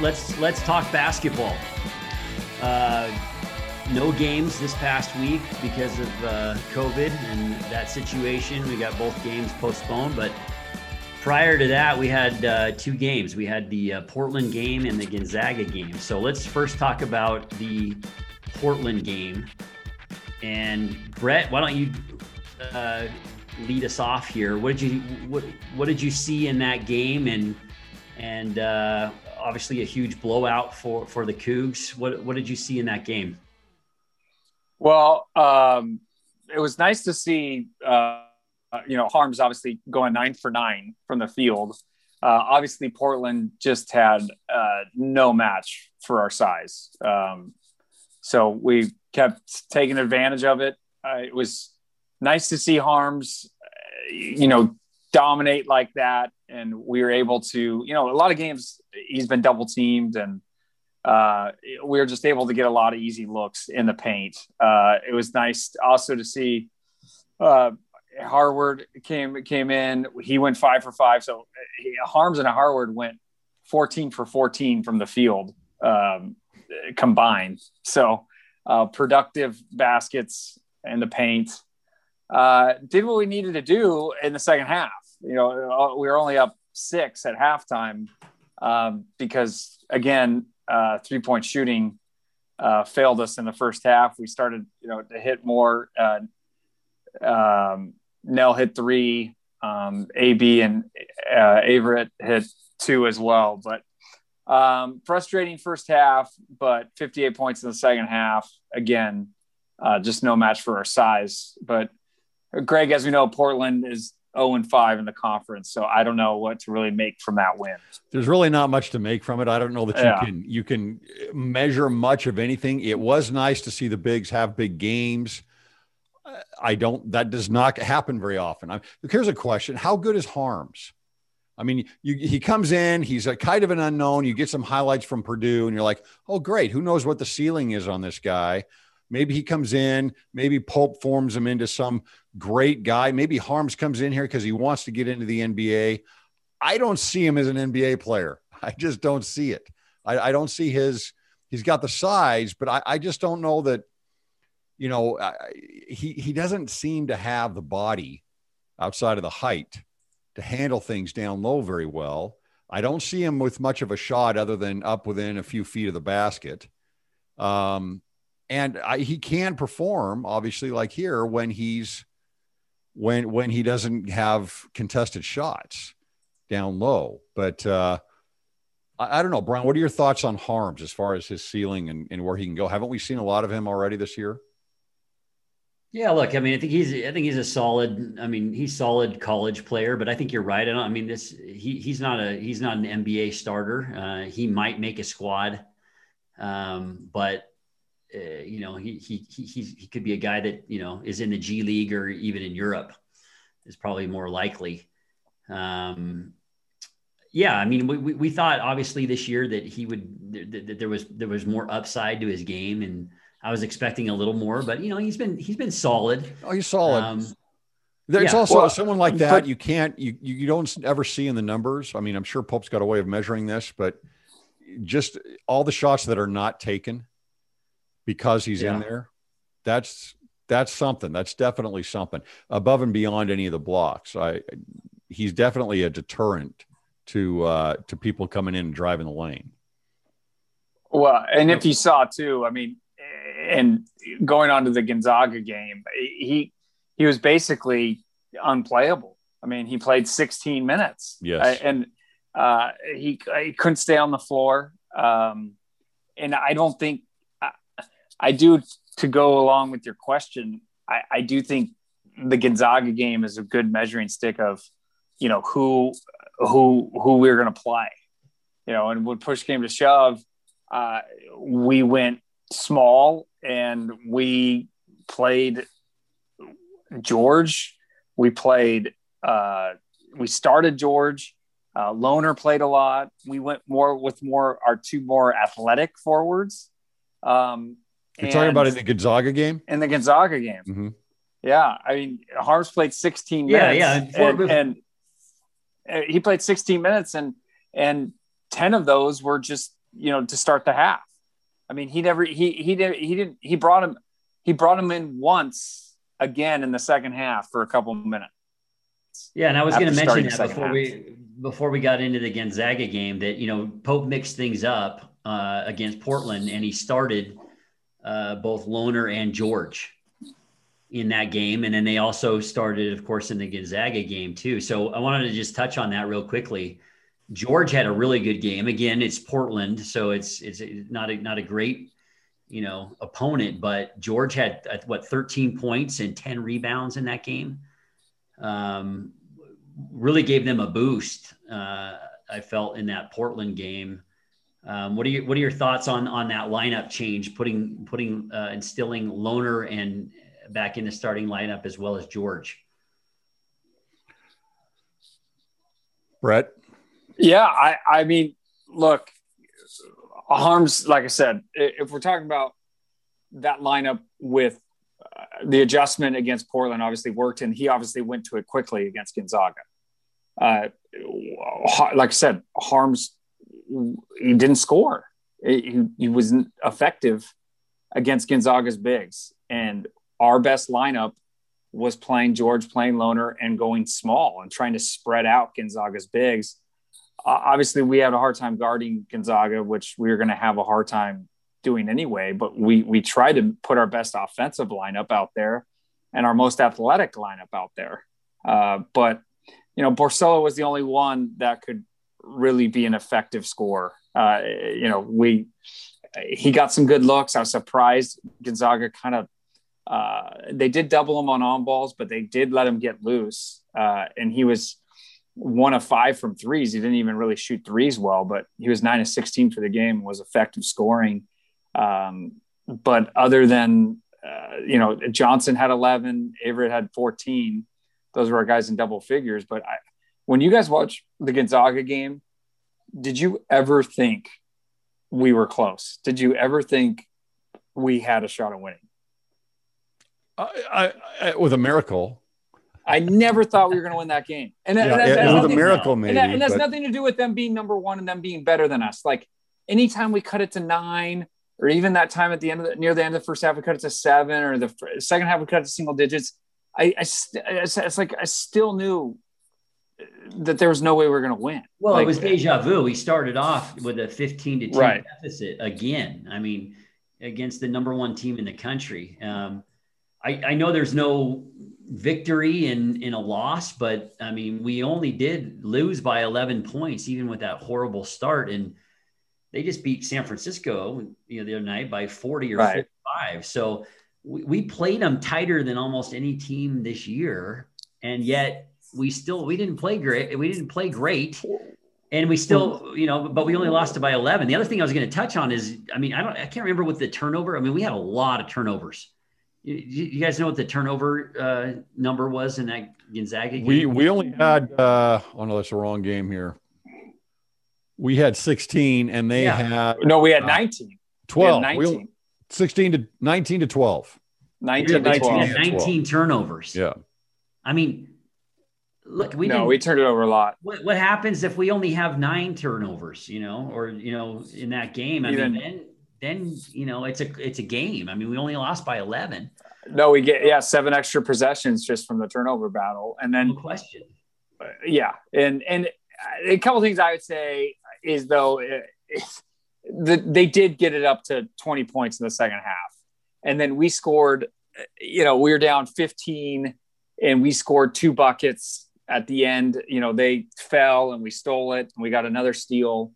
let's let's talk basketball. Uh, no games this past week because of uh, COVID and that situation. We got both games postponed, but prior to that, we had uh, two games. We had the uh, Portland game and the Gonzaga game. So let's first talk about the Portland game. And Brett, why don't you uh, lead us off here? What did you what What did you see in that game? And and uh, obviously a huge blowout for for the Cougs. What What did you see in that game? Well, um, it was nice to see, uh, you know, Haarms obviously going nine for nine from the field. Uh, obviously, Portland just had uh, no match for our size. Um, so we kept taking advantage of it. Uh, it was nice to see Haarms, uh, you know, dominate like that. And we were able to, you know, a lot of games he's been double teamed and uh, we were just able to get a lot of easy looks in the paint. Uh, it was nice also to see uh, Harward came came in. He went five for five. So he, Haarms and Harward went 14 for 14 from the field um, combined. So uh, productive baskets in the paint. Uh, did what we needed to do in the second half. You know, we were only up six at halftime um, because again, uh, three point shooting uh, failed us in the first half. We started, you know, to hit more. Uh, um, Knell hit three. Um, AB and uh, Averette hit two as well. But um, frustrating first half, but 58 points in the second half. Again, uh, just no match for our size. But Greg, as we know, Portland is 0 and 5 in the conference. So I don't know what to really make from that win. There's really not much to make from it. I don't know that you Yeah. can you can measure much of anything. It was nice to see the bigs have big games. I don't. That does not happen very often. I'm, here's a question: How good is Haarms? I mean, you, he comes in. He's a kind of an unknown. You get some highlights from Purdue, and you're like, "Oh, great! Who knows what the ceiling is on this guy?" Maybe he comes in. Maybe Pope forms him into some great guy. Maybe Haarms comes in here because he wants to get into the NBA. I don't see him as an NBA player. I just don't see it. I, I don't see his. He's got the size, but I, I just don't know that. You know, I, he he doesn't seem to have the body outside of the height to handle things down low very well. I don't see him with much of a shot other than up within a few feet of the basket. Um, and I, he can perform obviously like here when he's when when he doesn't have contested shots down low. But uh, I, I don't know, Brian. What are your thoughts on Haarms as far as his ceiling and, and where he can go? Haven't we seen a lot of him already this year? Yeah, look, I mean, I think he's, I think he's a solid. I mean, he's solid college player, but I think you're right. I. I mean, this he he's not a he's not an NBA starter. Uh, he might make a squad, um, but uh, you know, he he he he could be a guy that you know is in the G League or even in Europe is probably more likely. Um, yeah, I mean, we, we, we thought obviously this year that he would that, that there was there was more upside to his game and. I was expecting a little more, but you know he's been he's been solid. Oh, he's solid. Um, There's yeah. also Well, someone like that you can't you you you don't ever see in the numbers. I mean, I'm sure Pope's got a way of measuring this, but just all the shots that are not taken because he's in there, that's that's something. That's definitely something above and beyond any of the blocks. I he's definitely a deterrent to uh to people coming in and driving the lane. Well, and if you saw too, I mean, and going on to the Gonzaga game, he he was basically unplayable. I mean, he played 16 minutes. Yes. Uh, and uh, he he couldn't stay on the floor. Um, and I don't think I, do to go along with your question. I, I do think the Gonzaga game is a good measuring stick of, you know, who who who we're going to play. You know, and when push came to shove, uh, we went small and we played George. We played. Uh, we started George. Uh, Lohner played a lot. We went more with more our two more athletic forwards. Um, You're talking about in the Gonzaga game? in the Gonzaga game. Mhm. Yeah, I mean, Haarms played 16 minutes. yeah, and and, and he played 16 minutes and and 10 of those were just you know to start the half. I mean, he never he he didn't, he didn't he brought him he brought him in once again in the second half for a couple minutes. Yeah, and I was going to mention that before half. we before we got into the Gonzaga game that you know Pope mixed things up uh, against Portland and he started uh, both Lohner and George in that game, and then they also started, of course, in the Gonzaga game too. So I wanted to just touch on that real quickly. George had a really good game. Again, it's Portland, so it's it's not a not a great you know opponent, but George had uh, what 13 points and 10 rebounds in that game. Um, really gave them a boost. Uh, I felt in that Portland game. Um, what are your what are your thoughts on on that lineup change, putting putting uh, instilling Lohner and back in the starting lineup as well as George? Brett. Yeah, I, I mean, look, Haarms like I said, if we're talking about that lineup with uh, the adjustment against Portland, obviously worked, and he obviously went to it quickly against Gonzaga. Uh, like I said, Haarms, he didn't score. He, he wasn't effective against Gonzaga's bigs. And our best lineup was playing George, playing Lohner, and going small and trying to spread out Gonzaga's bigs uh, obviously we had a hard time guarding Gonzaga, which we were going to have a hard time doing anyway. But we we tried to put our best offensive lineup out there and our most athletic lineup out there. Uh, but you know, Barcello was the only one that could really be an effective scorer. Uh, you know, we he got some good looks. I was surprised Gonzaga kind of uh, they did double him on on balls, but they did let him get loose, uh, and he was one of five from threes. He didn't even really shoot threes well, but he was nine of 16 for the game, was effective scoring. Um, but other than, uh, you know, Johnson had 11, Averette had 14. Those were our guys in double figures. But I, when you guys watch the Gonzaga game, did you ever think we were close? Did you ever think we had a shot at winning? I, I, with a miracle, I never thought we were going to win that game. And, yeah, that, it was a miracle, maybe. And, that, and that's but... nothing to do with them being number one and them being better than us. Like anytime we cut it to nine, or even that time at the end of the, near the end of the first half, we cut it to seven, or the second half we cut it to single digits. I, I it's like I still knew that there was no way we were going to win. Well, like, it was deja vu. We started off with a 15 to 10 right. deficit again. I mean, against the number one team in the country. Um, I, I know there's no victory in in a loss, but I mean, we only did lose by 11 points, even with that horrible start. And they just beat San Francisco, you know, the other night by 40 or right. 45. So we, we played them tighter than almost any team this year, and yet we still we didn't play great. We didn't play great. And we still, you know, but we only lost it by 11. The other thing I was going to touch on is, I mean, I don't, I can't remember what the turnover. I mean, we had a lot of turnovers you, you guys know what the turnover uh, number was in that Gonzaga game? We we only had uh, oh no, that's the wrong game here. We had 16 and they yeah. had no, we had uh, 19. 12. We 19. We 16 to 19 to 12. 19 to 12. 19 turnovers. Yeah. I mean, look, we no, we turned it over a lot. What, what happens if we only have nine turnovers, you know, or, you know, in that game? I Even, mean, then then you know it's a it's a game. I mean, we only lost by eleven. No, we get yeah seven extra possessions just from the turnover battle, and then no question. Uh, yeah, and and a couple things I would say is though it, the, they did get it up to twenty points in the second half, and then we scored. You know, we were down fifteen, and we scored two buckets at the end. You know, they fell and we stole it, and we got another steal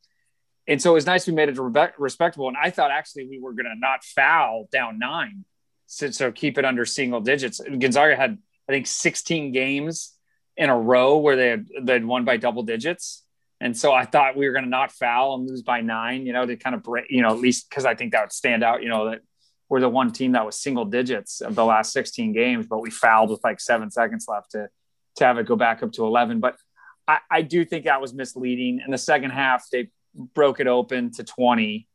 and so it was nice we made it respectable. And I thought actually we were going to not foul down nine, so, so keep it under single digits. Gonzaga had I think 16 games in a row where they had they'd won by double digits, and so I thought we were going to not foul and lose by nine, you know, to kind of break, you know, at least because I think that would stand out, you know, that we're the one team that was single digits of the last 16 games, but we fouled with like seven seconds left to to have it go back up to 11. But I, I do think that was misleading. In the second half, they broke it open to 20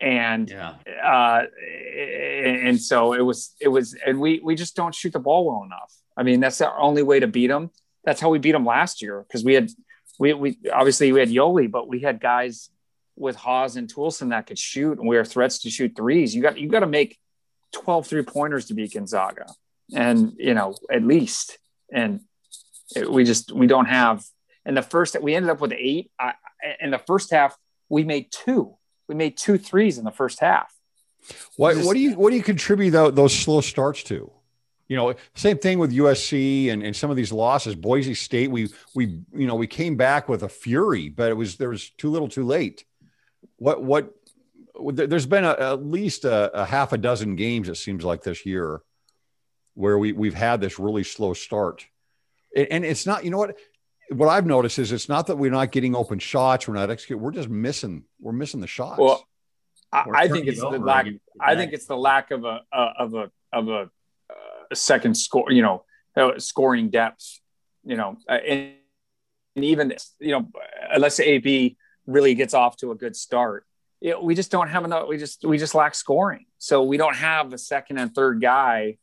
and yeah. uh, and so it was it was and we we just don't shoot the ball well enough. I mean, that's our only way to beat them. That's how we beat them last year because we had we, we obviously we had Yoeli, but we had guys with Haws and Toolson that could shoot, and we are threats to shoot threes. You got you got to make 12 three pointers to beat Gonzaga, and you know at least. And it, we just we don't have. In the first, we ended up with eight. I, in the first half, we made two. We made two threes in the first half. What, just, what do you what do you contribute those slow starts to? You know, same thing with USC and, and some of these losses. Boise State, we we you know we came back with a fury, but it was there was too little, too late. What what? There's been a, at least a, a half a dozen games. It seems like this year where we we've had this really slow start, and, and it's not. You know what? What I've noticed is it's not that we're not getting open shots. We're not executing. We're just missing. We're missing the shots. Well, I, I think it's the lack. I think it's the lack of a uh, of a of a, a second score. You know, uh, scoring depth. You know, uh, and, and, even you know, unless AB really gets off to a good start, it, we just don't have enough. We just we just lack scoring. So we don't have a second and third guy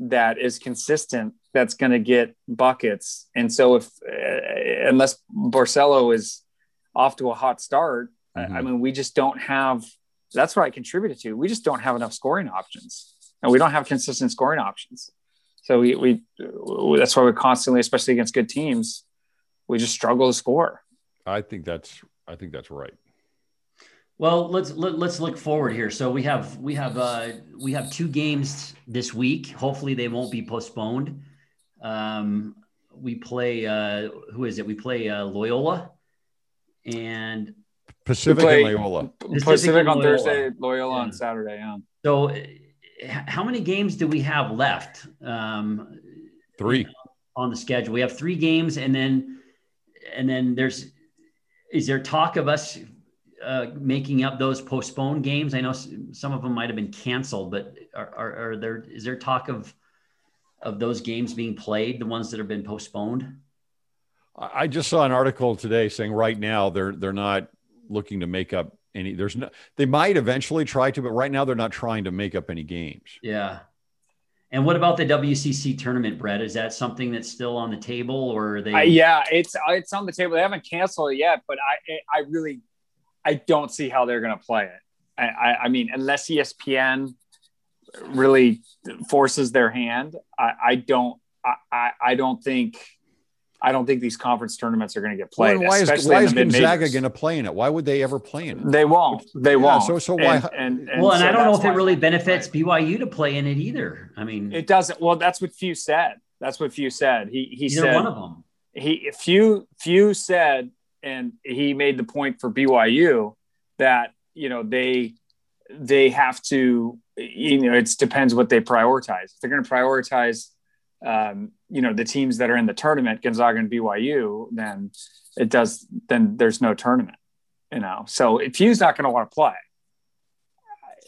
that is consistent. That's going to get buckets. And so if uh, unless Barcello is off to a hot start, mm-hmm. I, I mean, we just don't have that's what I contributed to. We just don't have enough scoring options, and we don't have consistent scoring options. So we, we that's why we're constantly, especially against good teams, we just struggle to score. I think that's I think that's right. Well, let's let, us let us look forward here. So we have we have uh, we have two games this week. Hopefully, they won't be postponed. Um, we play uh, who is it? We play uh, Loyola, and Pacific play, and Loyola. Pacific, Pacific on Loyola. Thursday, Loyola yeah. on Saturday. Yeah. So, how many games do we have left? Um, three on the schedule. We have three games, and then and then there's is there talk of us uh, making up those postponed games? I know some of them might have been canceled, but are, are, are there is there talk of of those games being played, the ones that have been postponed? I just saw an article today saying right now they're they're not looking to make up any. There's no. They might eventually try to, but right now they're not trying to make up any games. Yeah. And what about the WCC tournament, Brett? Is that something that's still on the table, or are they? Uh, yeah, it's it's on the table. They haven't canceled it yet, but I I really I don't see how they're going to play it. I, I, I mean, unless ESPN really forces their hand, I, I don't I, I don't think I don't think these conference tournaments are going to get played. Well, why is, why is Gonzaga going to play in it? Why would they ever play in it? They won't. They yeah, won't. So, so why? And, and, and well, and so I don't know if it really benefits BYU to play in it either. I mean, it doesn't. Well, that's what Few said. That's what Few said. He he said one of them. He Few Few said, and he made the point for BYU that you know they they have to you know it depends what they prioritize. If they're going to prioritize um, you know the teams that are in the tournament, Gonzaga and BYU, then it does. Then there's no tournament. You know, so if Few's not going to want to play,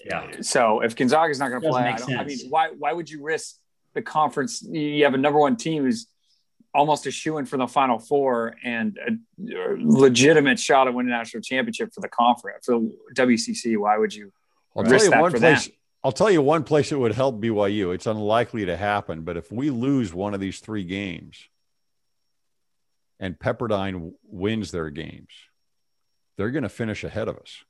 yeah. So if Gonzaga's not going to play, I, I, mean, why why would you risk the conference? You have a number one team who's almost a shoe in for the Final Four and a legitimate shot at winning a national championship for the conference for the WCC. Why would you I'll risk that for place, them? I'll tell you one place it would help BYU. It's unlikely to happen, but if we lose one of these three games and Pepperdine wins their games, they're going to finish ahead of us.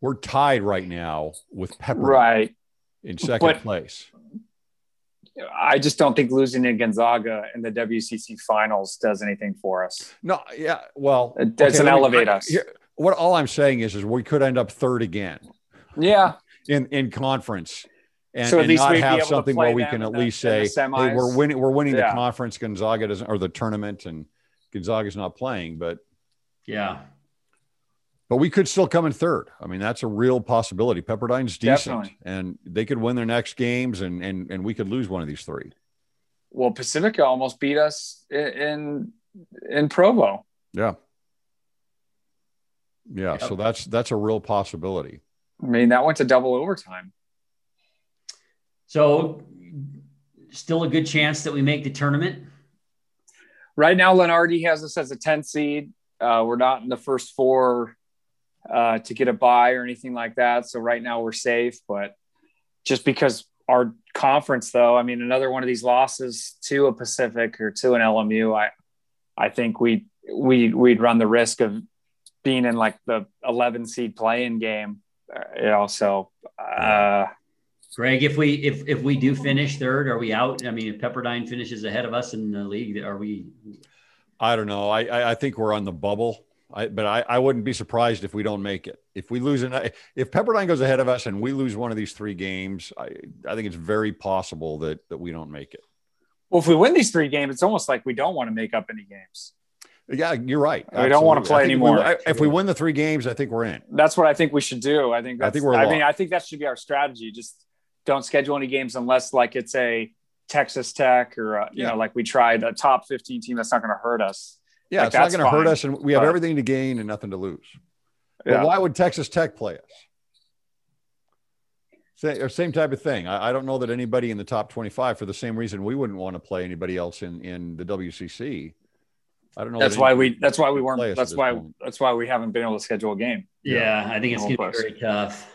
We're tied right now with Pepperdine right. in second but place. I just don't think losing to Gonzaga in the WCC finals does anything for us. No, yeah, well, it doesn't okay, elevate me, us. Here, what all I'm saying is, is we could end up third again. Yeah. In in conference. And, so at and least not have something where we can at the, least say, hey, we're winning, we're winning yeah. the conference. Gonzaga doesn't, or the tournament, and Gonzaga's not playing. But yeah, but we could still come in third. I mean, that's a real possibility. Pepperdine's decent, Definitely. and they could win their next games, and and and we could lose one of these three. Well, Pacifica almost beat us in in Provo. Yeah. Yeah, yep. so that's that's a real possibility. I mean, that went to double overtime. So, still a good chance that we make the tournament. Right now, Lunardi has us as a 10 seed. Uh, we're not in the first four uh, to get a buy or anything like that. So right now we're safe. But just because our conference, though, I mean, another one of these losses to a Pacific or to an LMU, I I think we we we'd run the risk of being in like the 11 seed playing game. Uh, you know, so uh, Greg, if we if if we do finish third, are we out? I mean, if Pepperdine finishes ahead of us in the league, are we? I don't know. I I, I think we're on the bubble. I, but I, I wouldn't be surprised if we don't make it. If we lose, an, if Pepperdine goes ahead of us and we lose one of these three games, I, I think it's very possible that that we don't make it. Well, if we win these three games, it's almost like we don't want to make up any games. Yeah, you're right. We Absolutely. don't want to play anymore. We, if we win the three games, I think we're in. That's what I think we should do. I think. I think we're. I mean, I think that should be our strategy. Just don't schedule any games unless like it's a Texas Tech or a, you yeah. know like we tried a top 15 team that's not going to hurt us. Yeah, like, it's not going to hurt us, and we have but, everything to gain and nothing to lose. But yeah. why would Texas Tech play us? Same, same type of thing. I, I, don't know that anybody in the top 25, for the same reason we wouldn't want to play anybody else in in the WCC. I don't know. That's that why we. That's why we weren't. That's why. Point. That's why we haven't been able to schedule a game. Yeah, yeah I think it's going to be very tough.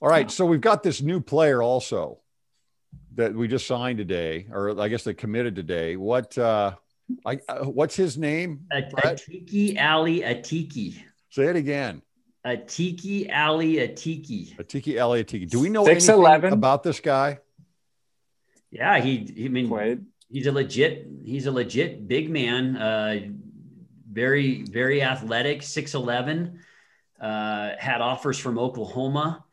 All right, so we've got this new player also that we just signed today, or I guess they committed today. What? uh I, uh, what's his name? Atiki Ali Atiki. Say it again. Atiki Ali Atiki. Atiki Ali Atiki. Do we know 6'11". anything about this guy? Yeah, he. I mean, Played. he's a legit. He's a legit big man. Uh, very, very athletic. Six eleven. Uh, had offers from Oklahoma,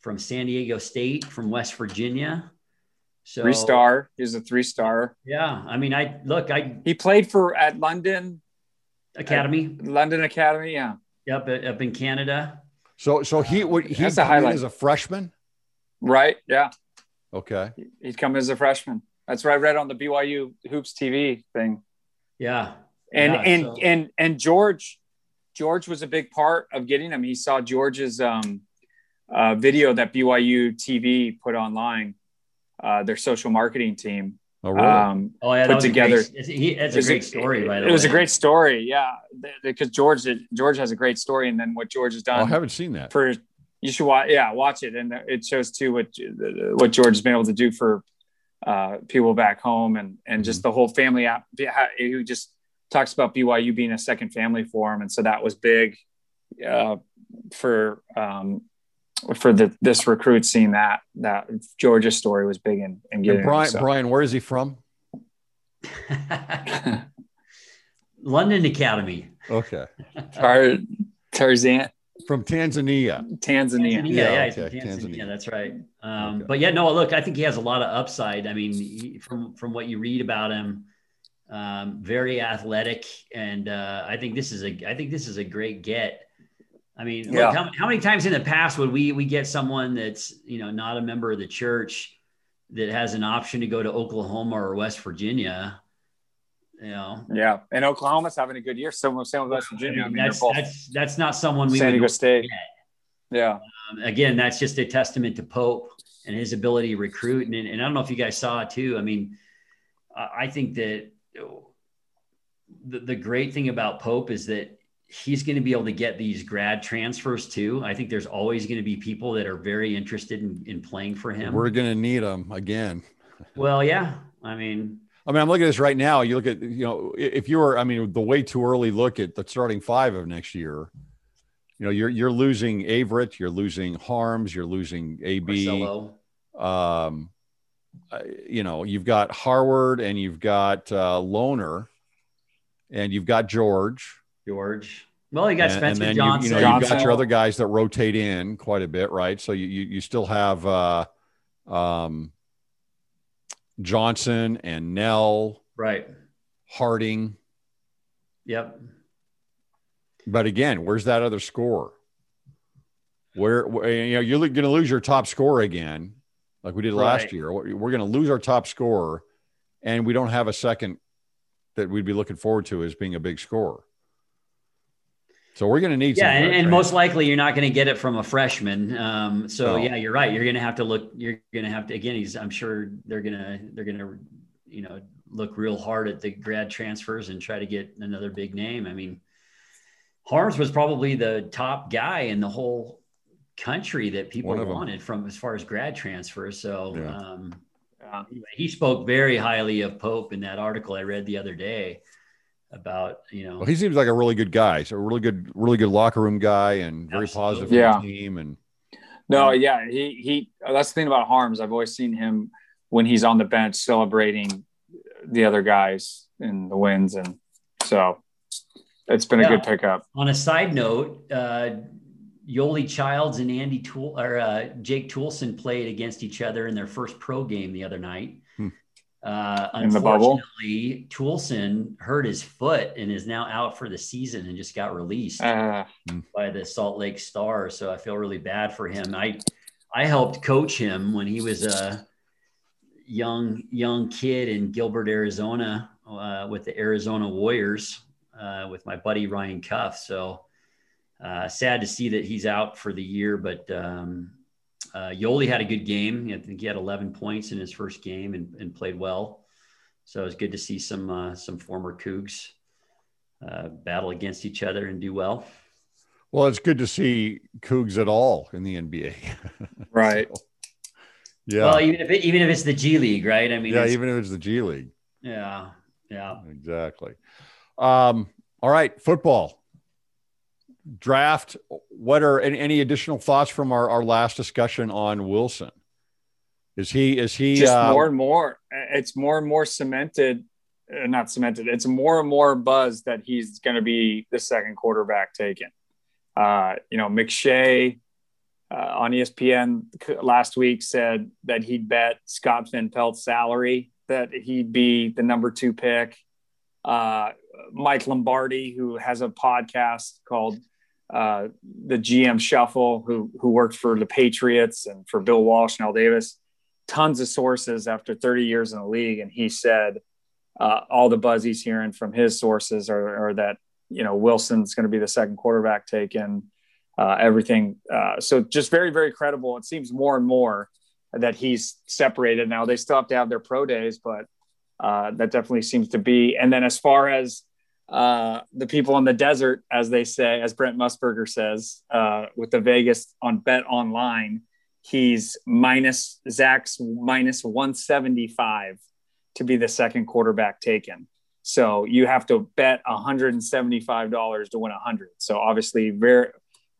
from San Diego State, from West Virginia. So three star. He's a three star. Yeah, I mean, I look. I he played for at London Academy. London Academy. Yeah. Yep, up in Canada. So, so he would he That's a highlight. as a freshman, right? Yeah. Okay. He'd come as a freshman. That's what I read on the BYU Hoops TV thing. Yeah. And yeah, and so. and and George, George was a big part of getting him. He saw George's um, uh, video that BYU TV put online uh, their social marketing team. Oh, really? um, oh yeah, put together. A great, he, that's a great a, story. By the it way, it was a great story. Yeah, because George George has a great story, and then what George has done. Oh, I haven't seen that. For you should watch. Yeah, watch it, and it shows too what what George has been able to do for uh, people back home, and and just mm-hmm. the whole family app. Who just talks about BYU being a second family for him, and so that was big uh, for um, for the this recruit seeing that that Georgia story was big in, in getting Brian, so. Brian, where is he from? London Academy. Okay. Tar- Tarzan from Tanzania. Tanzania. Tanzania. Yeah, yeah, okay. Tanzania. Tanzania. That's right. Um, okay. But yeah, no, look, I think he has a lot of upside. I mean, he, from from what you read about him, um, very athletic, and uh, I think this is a I think this is a great get. I mean, yeah. look, how, how, many times in the past would we we get someone that's you know not a member of the church that has an option to go to Oklahoma or West Virginia? You know, yeah, and Oklahoma's having a good year. So same with West Virginia. I mean, that's that's that's not someone we San Diego State. Get. Yeah. Um, again, that's just a testament to Pope and his ability to recruit. And, and I don't know if you guys saw it too. I mean, I think that the, the great thing about Pope is that he's going to be able to get these grad transfers too. I think there's always going to be people that are very interested in, in playing for him. We're going to need them again. Well, yeah. I mean, I mean, I'm looking at this right now. You look at, you know, if you were, I mean, the way too early look at the starting five of next year, you know, you're, you're losing Averette, you're losing Haarms, you're losing AB. Barcello. Um, you know, you've got Harward and you've got uh, Lohner and you've got George George. Well, you got and, Spencer and Johnson. You, you know, you've got your other guys that rotate in quite a bit, right? So you you, you still have uh, um, Johnson and Knell, right? Harding. Yep. But again, where's that other score? Where, where you know you're going to lose your top scorer again, like we did right. last year. We're going to lose our top scorer, and we don't have a second that we'd be looking forward to as being a big scorer. So we're going to need yeah, and, and most likely you're not going to get it from a freshman. Um, so yeah, you're right. You're going to have to look. You're going to have to again. He's. I'm sure they're going to they're going to you know look real hard at the grad transfers and try to get another big name. I mean, Haarms was probably the top guy in the whole country that people wanted from as far as grad transfers. So yeah. um, he spoke very highly of Pope in that article I read the other day. About you know. Well, he seems like a really good guy. So a really good, really good locker room guy, and very Absolutely. positive for Yeah. the team. And No, yeah, he he. That's the thing about Haarms. I've always seen him when he's on the bench celebrating the other guys and the wins, and so it's been a good pickup. On a side note, uh, Yoeli Childs and Andy Tool or uh, Jake Toolson played against each other in their first pro game the other night. Uh, In the bubble? Toolson hurt his foot and is now out for the season and just got released Uh, by the Salt Lake Star. So I feel really bad for him. I I helped coach him when he was a young young kid in Gilbert, Arizona, uh, with the Arizona Warriors uh, with my buddy Ryan Cuff. So uh, sad to see that he's out for the year, but um, uh, Yoeli had a good game. I think he had 11 points in his first game and, and played well. So it was good to see some uh, some former Cougs uh, battle against each other and do well. well, it's good to see Cougs at all in the NBA. right. So, yeah, Well, even if it, even if it's the G League, right? I mean, yeah. Even if it's the G League, yeah, yeah. exactly. Um, all right, football draft. What are any, any additional thoughts from our, our last discussion on Wilson? Is he is he just uh, more and more it's more and more cemented uh, not cemented it's more and more buzz that he's going to be the second quarterback taken uh, you know mcshay uh, on espn last week said that he'd bet scott Van Pelt's salary that he'd be the number two pick uh, mike lombardi who has a podcast called uh, the gm shuffle who who worked for the patriots and for bill walsh and al davis tons of sources after 30 years in the league, and he said uh, all the buzz he's hearing from his sources are, are that you know Wilson's going to be the second quarterback taken. Uh, everything, uh, so just very, very credible. It seems more and more that he's separated now. They still have to have their pro days, but uh, that definitely seems to be. And then as far as uh, the people in the desert, as they say, as Brent Musburger says, uh, with the Vegas on Bet Online, he's minus Zach's minus 175 to be the second quarterback taken. So you have to bet $175 to win 100. So obviously very,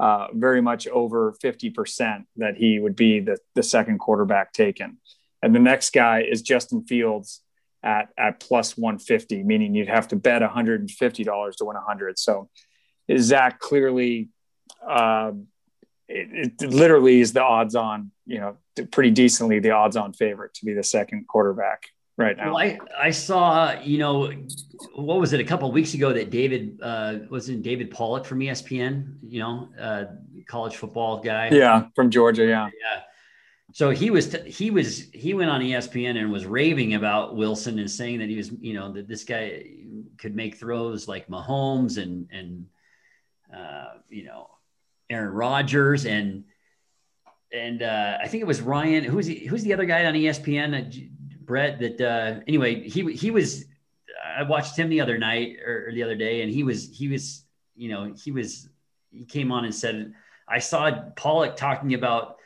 uh, very much over 50% that he would be the, the second quarterback taken. And the next guy is Justin Fields at, at plus 150, meaning you'd have to bet $150 to win 100. So is Zach clearly, uh, it, it literally is the odds on, you know, pretty decently the odds on favorite to be the second quarterback right now. Well, I, I saw, you know, what was it a couple of weeks ago that David uh, was in David Pollack from ESPN, you know, uh, college football guy. yeah, from Georgia. Yeah. Yeah. So he was he was he went on ESPN and was raving about Wilson and saying that he was you know that this guy could make throws like Mahomes and and uh, you know Aaron Rodgers. And and uh, I think it was Ryan who's he, who's the other guy on ESPN uh, Brett that uh, anyway he he was I watched him the other night or, or the other day and he was he was you know he was he came on and said I saw Pollack talking about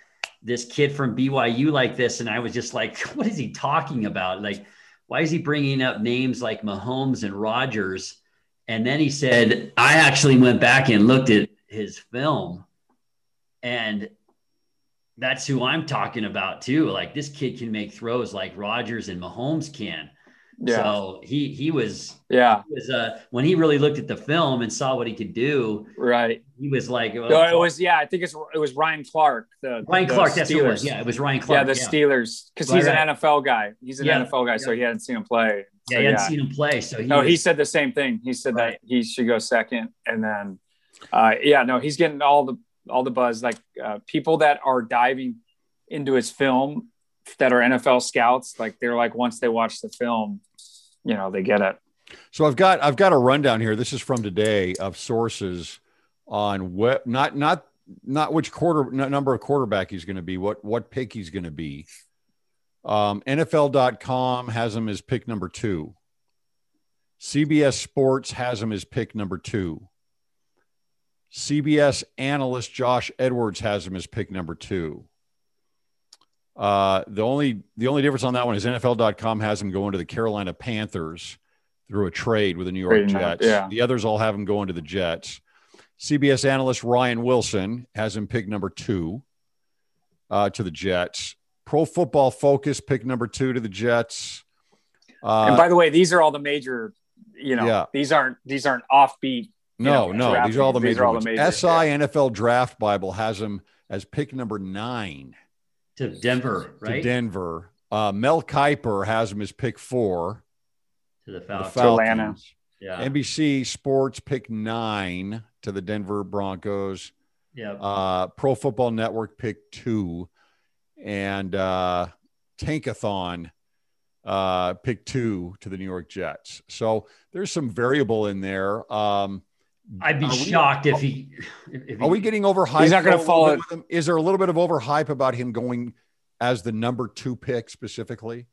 this kid from BYU like this, and I was just like, what is he talking about? Like, why is he bringing up names like Mahomes and Rodgers? And then he said, I actually went back and looked at his film, and that's who I'm talking about too. Like, this kid can make throws like Rodgers and Mahomes can. Yeah. So he he was yeah. he was uh when he really looked at the film and saw what he could do, Right. he was like, No, it was, yeah, I think it's, it was Ryan Clark. The Ryan the Clark. That's who it was. Steelers. Yeah, it was Ryan Clark Yeah. The Steelers. Cause Right, he's right. an NFL guy. He's an Yeah. NFL guy. So he hadn't seen him play. Yeah, he hadn't seen him play, so he no, was- he said the same thing. He said Right. that he should go second, and then, uh, yeah, no, he's getting all the all the buzz. Like uh, people that are diving into his film, that are NFL scouts, like they're like once they watch the film, you know, they get it. So I've got I've got a rundown here. This is from today of sources on what not not not which quarter n- number of quarterback he's going to be, what what pick he's going to be. Um, NFL.com has him as pick number two. CBS Sports has him as pick number two. CBS analyst Josh Edwards has him as pick number two. Uh, the only the only difference on that one is NFL.com has him going to the Carolina Panthers. through a trade with the New York Jets. yeah. The others all have him going to the Jets. CBS analyst Ryan Wilson has him pick number two uh, to the Jets. Pro Football Focus pick number two to the Jets. Uh, and by the way, these are all the major. You know, Yeah. these aren't these aren't offbeat. no, know, no, these are all the. These major are all the major, SI NFL Draft Bible has him as pick number nine to Denver, right? to? Denver. Uh, Mel Kiper has him as pick four. to the Falcons. the Atlanta. Yeah. NBC Sports pick nine to the Denver Broncos. yeah. Uh, Pro Football Network pick two, and uh, Tankathon uh, pick two to the New York Jets. So there's some variable in there. Um, I'd be are we- shocked if he. If, if are we getting overhyped? He's not gonna though, a little follow- bit with him? Is there a little bit of overhype about him going as the number two pick specifically?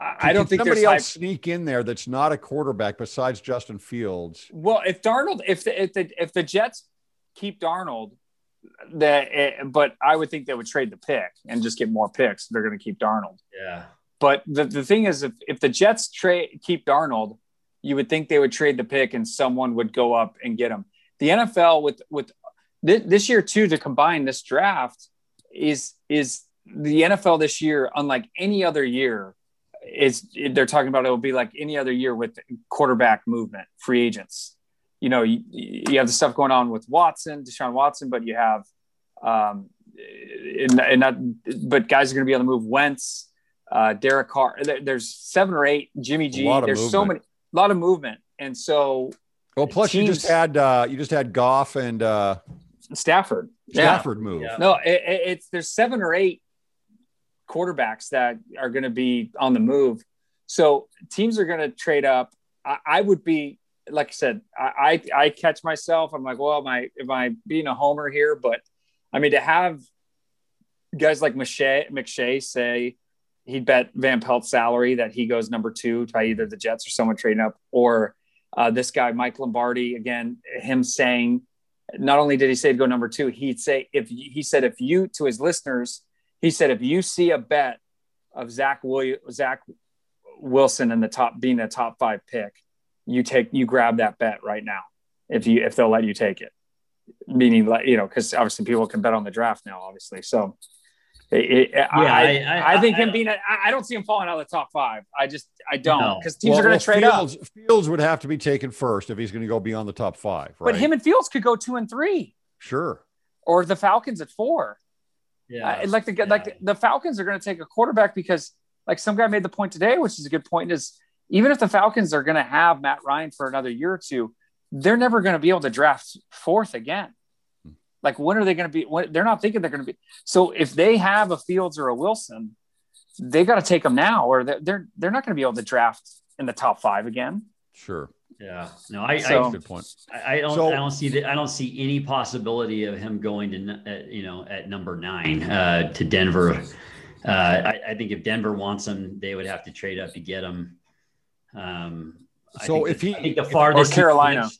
I, I don't Could think somebody else hype. sneak in there that's not a quarterback besides Justin Fields. Well, if Darnold, if the if the if the Jets keep Darnold, that eh, but I would think they would trade the pick and just get more picks. They're going to keep Darnold. yeah. But the, the thing is, if, if the Jets trade keep Darnold, you would think they would trade the pick and someone would go up and get him. The NFL with with thi- this year too to combine this draft is is the NFL this year unlike any other year is they're talking about it will be like any other year with quarterback movement free agents you know you, you have the stuff going on with Watson Deshaun Watson but you have um and, and not but guys are going to be on the move Wentz uh, Derek Carr. There's seven or eight. Jimmy G. There's so many, movement. A lot of movement, and so Well, plus you just had uh, you just had Goff and uh, Stafford. Stafford move. Yeah. No, it, it- it's there's seven or eight quarterbacks that are going to be on the move. So teams are going to trade up. I, I would be like I said. I, I I catch myself. I'm like, well, am I am I being a homer here? But I mean, to have guys like McShay, McShay say he'd bet Van Pelt's salary that he goes number two by either the Jets or someone trading up, or uh, this guy Mike Lombardi again, him saying not only did he say to go number two, he'd say if he said if you to his listeners, he said if you see a bet of Zach William, Zach Wilson in the top being a top five pick, you take you grab that bet right now if you if they'll let you take it. Meaning, like you know, because obviously people can bet on the draft now, obviously. So, it, it, I, I- I, I- I think I- him being, a, I I don't see him falling out of the top five. I just, I don't, No. because teams Well, are going well, to trade up. Fields, Fields would have to be taken first if he's going to go beyond the top five, right? But him and Fields could go two and three, sure. or the Falcons at four. Yeah. Uh, like the Yeah. like the, the Falcons are going to take a quarterback because like some guy made the point today, which is a good point, is even if the Falcons are going to have Matt Ryan for another year or two, they're never going to be able to draft fourth again. Like when are they going to be? When, they're not thinking they're going to be. So if they have a Fields or a Wilson, they got to take them now, or they're they're, they're not going to be able to draft in the top five again. Sure. yeah. No, I, So- Good point. I, I don't. So- I don't see that. I don't see any possibility of him going to, uh, you know, at number nine uh, to Denver. Uh, I, I think if Denver wants him, they would have to trade up to get him. Um, I So think if the- he- I think the if- farthest Or he Carolina.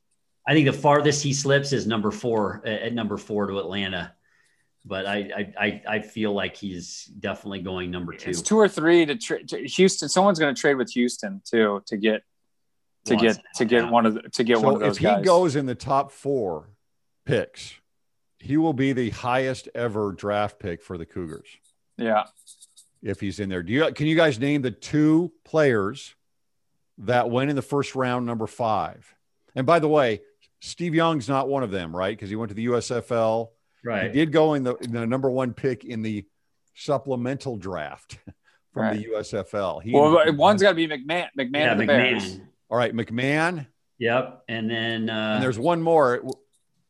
Slips- I think the farthest he slips is number four uh, at number four to Atlanta. But I, I, I, I feel like he's definitely going number two. It's two or three to, tra- to Houston. Someone's going to trade with Houston too to get to get Watson, to get yeah. one of the, to get one of those if he guys. goes in the top four picks, he will be the highest ever draft pick for the Cougars yeah, if he's in there. Do you can you guys name the two players that went in the first round, number five? And by the way, Steve Young's not one of them, right? Because he went to the USFL. right. He did go in the, in the number one pick in the supplemental draft from the USFL. He, well, one's got to be McMahon. McMahon yeah, of the Bears. McMahon. all right, McMahon. Yep. And then uh, and there's one more.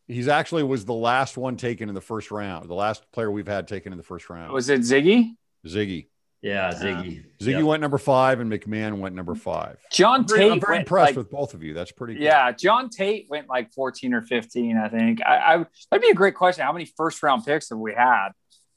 He's actually was the last one taken in the first round. The last player we've had taken in the first round. Was it Ziggy? Ziggy. Yeah, Ziggy. Ziggy Yep. went number five, and McMahon went number five. John I'm very, Tate. I'm very went impressed like- with both of you. That's pretty. Good. Yeah, John Tate went like 14 or 15, I think. I, I that'd be a great question. How many first round picks have we had?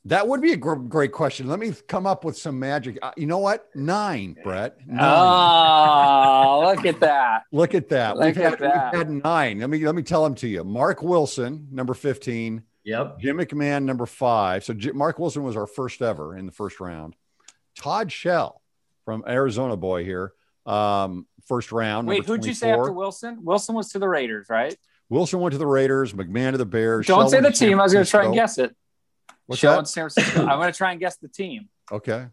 that would be a gr- great question. Let me come up with some magic. Uh, you know what? Nine, Brett. Nine. Oh, look at that. Look at that. Look We've at had, that. we've had nine. Let me let me tell them to you. Mark Wilson, number fifteen. Yep. Jim McMahon, number five. So J- Mark Wilson was our first ever in the first round. Todd Shell from Arizona boy here, um, first round. Wait, who'd you say after Wilson? Wilson was to the Raiders, right? Wilson went to the Raiders. McMahon to the Bears. Don't say the team. I was going to try and guess it. What's Sheldon, that? San Francisco. I'm going to try and guess the team. Okay.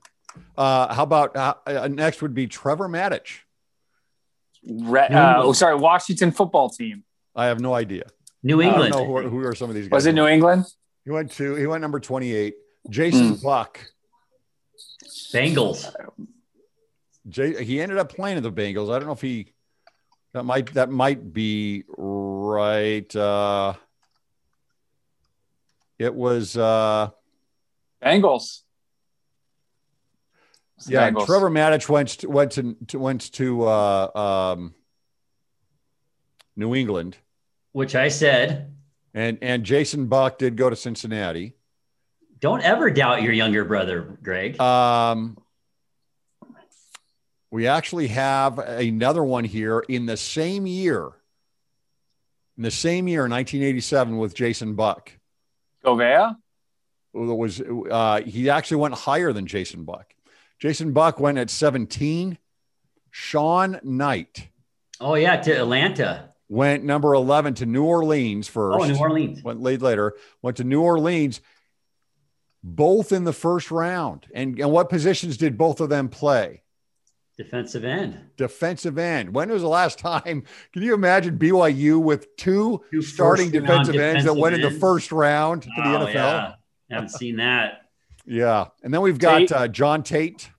Uh, how about uh, uh, next would be Trevor Matich. Re- uh, oh, sorry, Washington football team. I have no idea. New I don't England. know who, are- who are some of these guys. Was it New England? He went to he went number 28. Jason Hmm. Buck. Bengals. Jay, he ended up playing in the Bengals. I don't know if he that might that might be right. Uh, it was uh, Bengals. It's yeah. Bengals. Trevor Matich went to, went to, to went to uh, um, New England, Which I said, and and Jason Buck did go to Cincinnati. Don't ever doubt your younger brother, Greg. Um, we actually have another one here in the same year. In the same year, 1987, with Jason Buck. Govea. Who was uh, he actually went higher than Jason Buck? Jason Buck went at 17. Sean Knight oh yeah, to Atlanta. went number 11 to New Orleans first. Oh, New Orleans. Went late later. Went to New Orleans. Both in the first round. And, and what positions did both of them play? Defensive end. defensive end. When was the last time? Can you imagine BYU with two, Two starting first-round defensive ends that defensive went in the first round to the Oh, NFL? Yeah. Haven't seen that. Yeah. And then we've got Tait. uh, John Tait,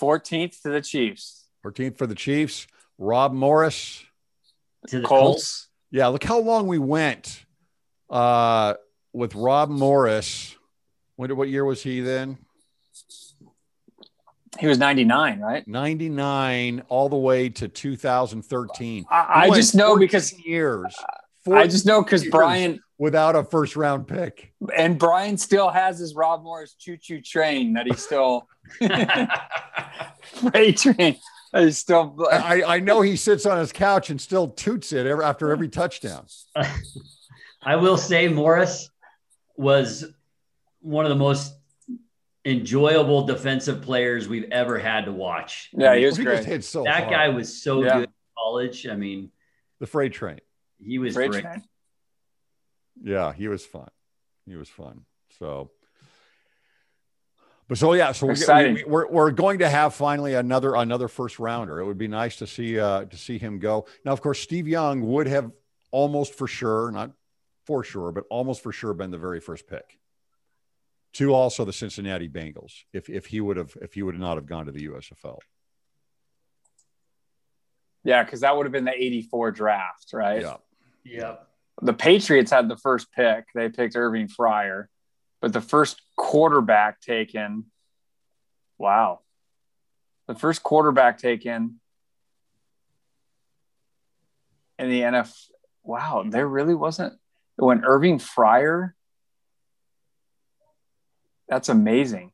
14th to the Chiefs. 14th for the Chiefs. Rob Morris. To the Colts. Colts. Yeah. Look how long we went uh, with Rob Morris. When, what year was he then? He was 99, right? 99 all the way to 2013. I, I just know because years. I just know because. Brian without a first round pick. and Brian still has his Rob Morris choo choo train that he's still freight train. that He's still I, I know he sits on his couch and still toots it every, after every touchdown. I will say Morris was one of the most enjoyable defensive players we've ever had to watch. yeah, he was He great. hit so that hard. guy was so Yeah. good in college. I mean, the freight train. he was Freight great. train. Yeah, he was fun. He was fun. So, but so yeah, so we're, we, we're we're going to have finally another another first rounder. It would be nice to see uh to see him go. Now, of course, Steve Young would have almost for sure, not for sure, but almost for sure been the very first pick. To also the Cincinnati Bengals, if if he would have if he would not have gone to the USFL. Yeah, because that would have been the 84 draft, right? Yeah. Yep. The Patriots had the first pick. They picked Irving Fryar, but the first quarterback taken, wow. The first quarterback taken in the NFL. Wow, there really wasn't. When Irving Fryar, that's amazing.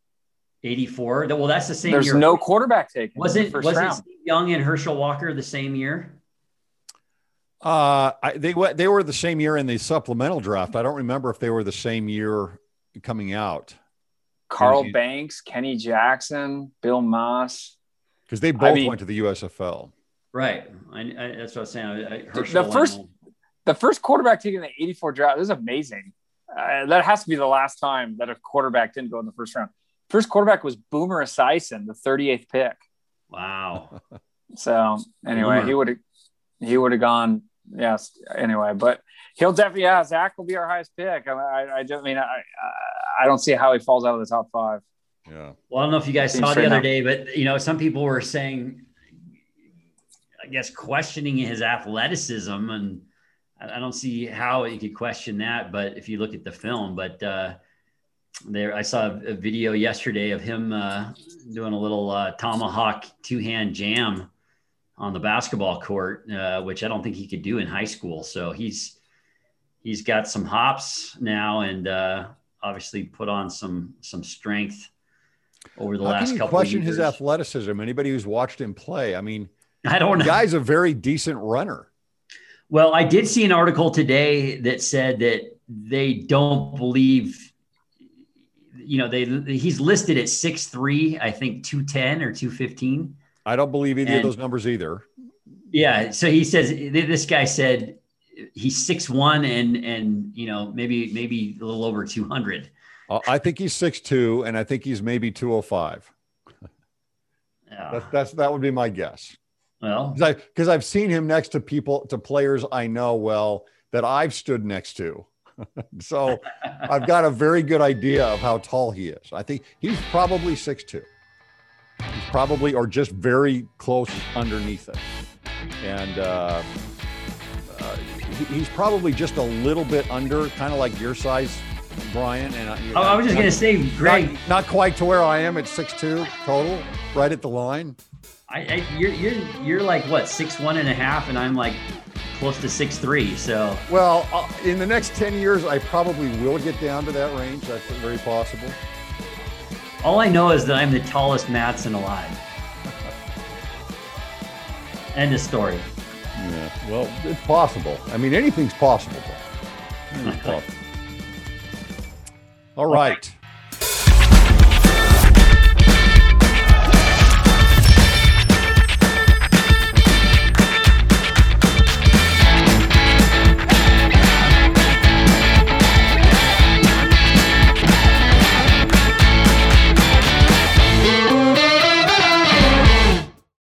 84. Well, that's the same There's year. no quarterback taken. Was it wasn't round. Steve Young and Herschel Walker the same year? Uh, I, they went. They were the same year in the supplemental draft. I don't remember if they were the same year coming out Carl Mhm. Banks, Kenny Jackson, Bill Maas. because they both mean- went to the USFL. Right. I, I, that's what I was saying. I, I, The first- home. the first quarterback taken in the 84 draft this is amazing uh, that has to be the last time that a quarterback didn't go in the first round first quarterback was boomer esiason the 38th pick Wow. so anyway Boomer. he would have he would have gone yes anyway but he'll definitely yeah zach will be our highest pick i, I, I don't mean I, I i don't see how he falls out of the top five Yeah. Well, I don't know if you guys saw the other up. day, but you know, some people were saying, I guess, questioning his athleticism, and I don't see how you could question that. But if you look at the film, but uh, there, I saw a video yesterday of him uh, doing a little uh, tomahawk two-hand jam on the basketball court, uh, which I don't think he could do in high school. So he's he's got some hops now, and uh, obviously put on some some strength over the How last can you couple question of his athleticism? Anybody who's watched him play, I mean, I don't the know. guy's a very decent runner. Well, I did see an article today that said that they don't believe, you know, they he's listed at 6'3, I think 210 or 215. I don't believe either of those numbers either. Yeah. So he says this guy said he's six one and and you know maybe maybe a little over two hundred. Uh, I think he's 6'2", and I think he's maybe 205. That's, that's that would be my guess. Well, Because I've seen him next to people to players I know well that I've stood next to. so I've got a very good idea of how tall he is. I think he's probably 6'2". He's probably or just very close underneath it. And uh, uh, he- he's probably just a little bit under, kind of like your size, Brian. And I, Oh, I was just gonna say, Greg, not, not quite to where I am at 6'2 total, right at the line. I, I you're you're you're like what six one and a half, and I'm like close to six three. So Well, uh, in the next 10 years, I probably will get down to that range. That's very possible. all I know is that I'm the tallest Matson alive. End of story. Yeah. Well, it's possible. I mean, anything's possible. Anything's possible. All right.